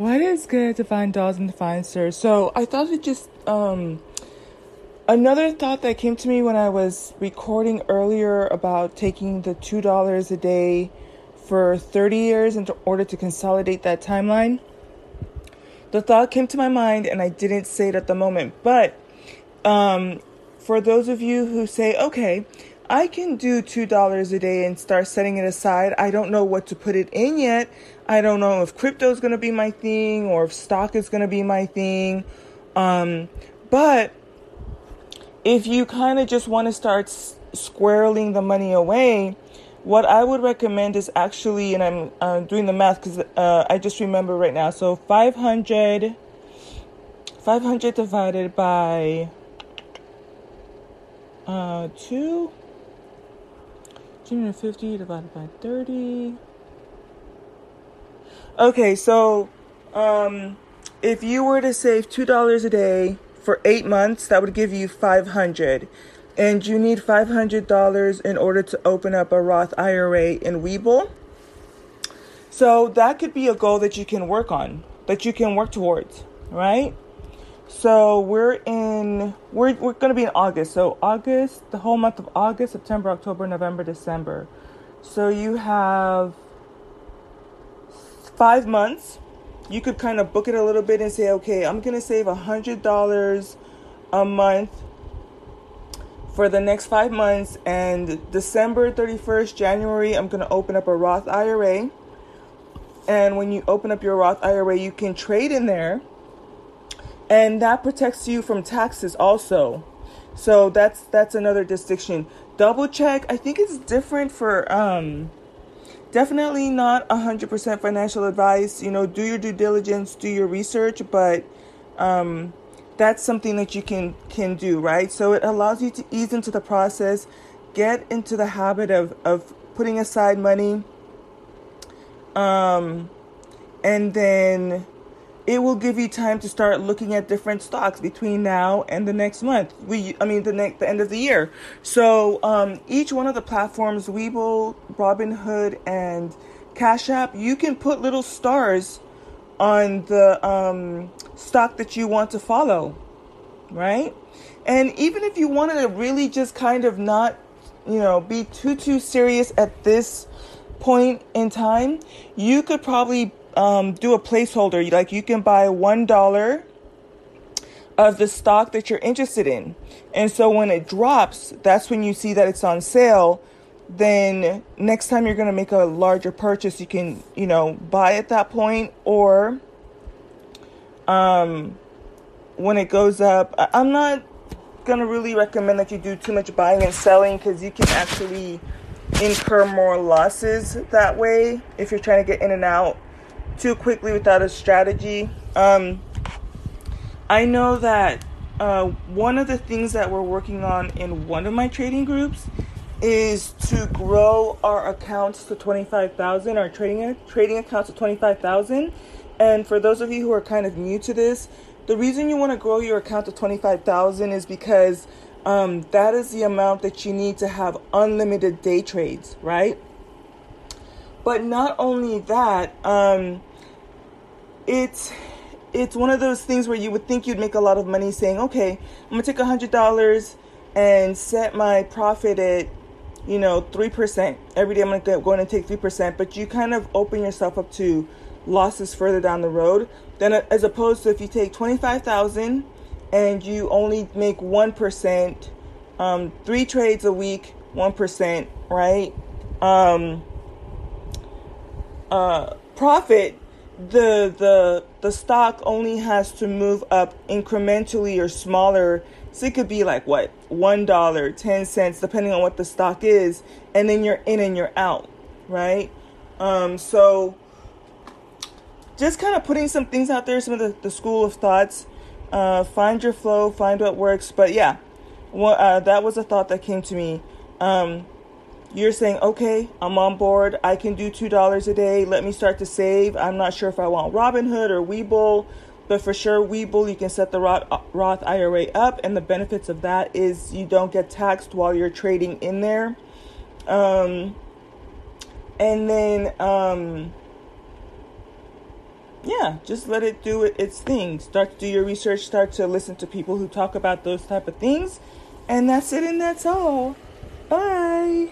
What is good, to find Dolls and Divine Sirs? So I thought it just um another thought that came to me when I was recording earlier about taking the two dollars a day for 30 years in order to consolidate that timeline. The thought came to my mind and I didn't say it at the moment, but um for those of you who say, okay, I can do $2 a day and start setting it aside. I don't know what to put it in yet. I don't know if crypto is going to be my thing or if stock is going to be my thing. Um, but if you kind of just want to start s- squirreling the money away, what I would recommend is actually, and I'm uh, doing the math because uh, I just remember right now. So 500, 500 divided by uh, 2 250 divided by 30. Okay, so um, if you were to save $2 a day for eight months, that would give you 500 And you need $500 in order to open up a Roth IRA in Webull. So that could be a goal that you can work on, that you can work towards, right? So we're in we're we're gonna be in August. So August, the whole month of August, September, October, November, December. So you have five months. You could kind of book it a little bit and say, okay, I'm gonna save a hundred dollars a month for the next five months and December 31st, January, I'm gonna open up a Roth IRA. And when you open up your Roth IRA, you can trade in there and that protects you from taxes also. So that's that's another distinction. Double check i think it's different for um definitely not 100% financial advice you know do your due diligence do your research but um that's something that you can can do right? So it allows you to ease into the process get into the habit of of putting aside money um and then it will give you time to start looking at different stocks between now and the next month. We, I mean, the next, the end of the year. So um, each one of the platforms, Webull, Robinhood, and Cash App, you can put little stars on the um, stock that you want to follow, right? And even if you wanted to really just kind of not, you know, be too too serious at this point in time, you could probably um, do a placeholder. Like you can buy one dollar of the stock that you're interested in, and so when it drops, that's when you see that it's on sale. Then next time you're going to make a larger purchase, you can you know buy at that point or um when it goes up. I'm not gonna really recommend that you do too much buying and selling because you can actually incur more losses that way if you're trying to get in and out too quickly without a strategy. Um, I know that uh, one of the things that we're working on in one of my trading groups is to grow our accounts to 25,000, our trading trading accounts to 25,000. And for those of you who are kind of new to this, the reason you want to grow your account to 25,000 is because um, that is the amount that you need to have unlimited day trades, right? But not only that, um, it's it's one of those things where you would think you'd make a lot of money saying, okay, I'm gonna take a hundred dollars and set my profit at you know three percent every day. I'm gonna go, to take three percent, but you kind of open yourself up to losses further down the road. Then as opposed to if you take twenty five thousand and you only make one percent, um, three trades a week, one percent, right? Um, uh, profit the the the stock only has to move up incrementally or smaller. So it could be like what one dollar ten cents depending on what the stock is and then you're in and you're out right? Um so just kind of putting some things out there some of the, the school of thoughts. Uh find your flow find what works. But yeah well uh, that was a thought that came to me. Um you're saying, okay, I'm on board. I can do $2 a day. Let me start to save. I'm not sure if I want Robinhood or Webull, but for sure, Webull, you can set the Roth IRA up. And the benefits of that is you don't get taxed while you're trading in there. Um, and then, um, yeah, just let it do its thing. Start to do your research, start to listen to people who talk about those type of things, and that's it and that's all. Bye.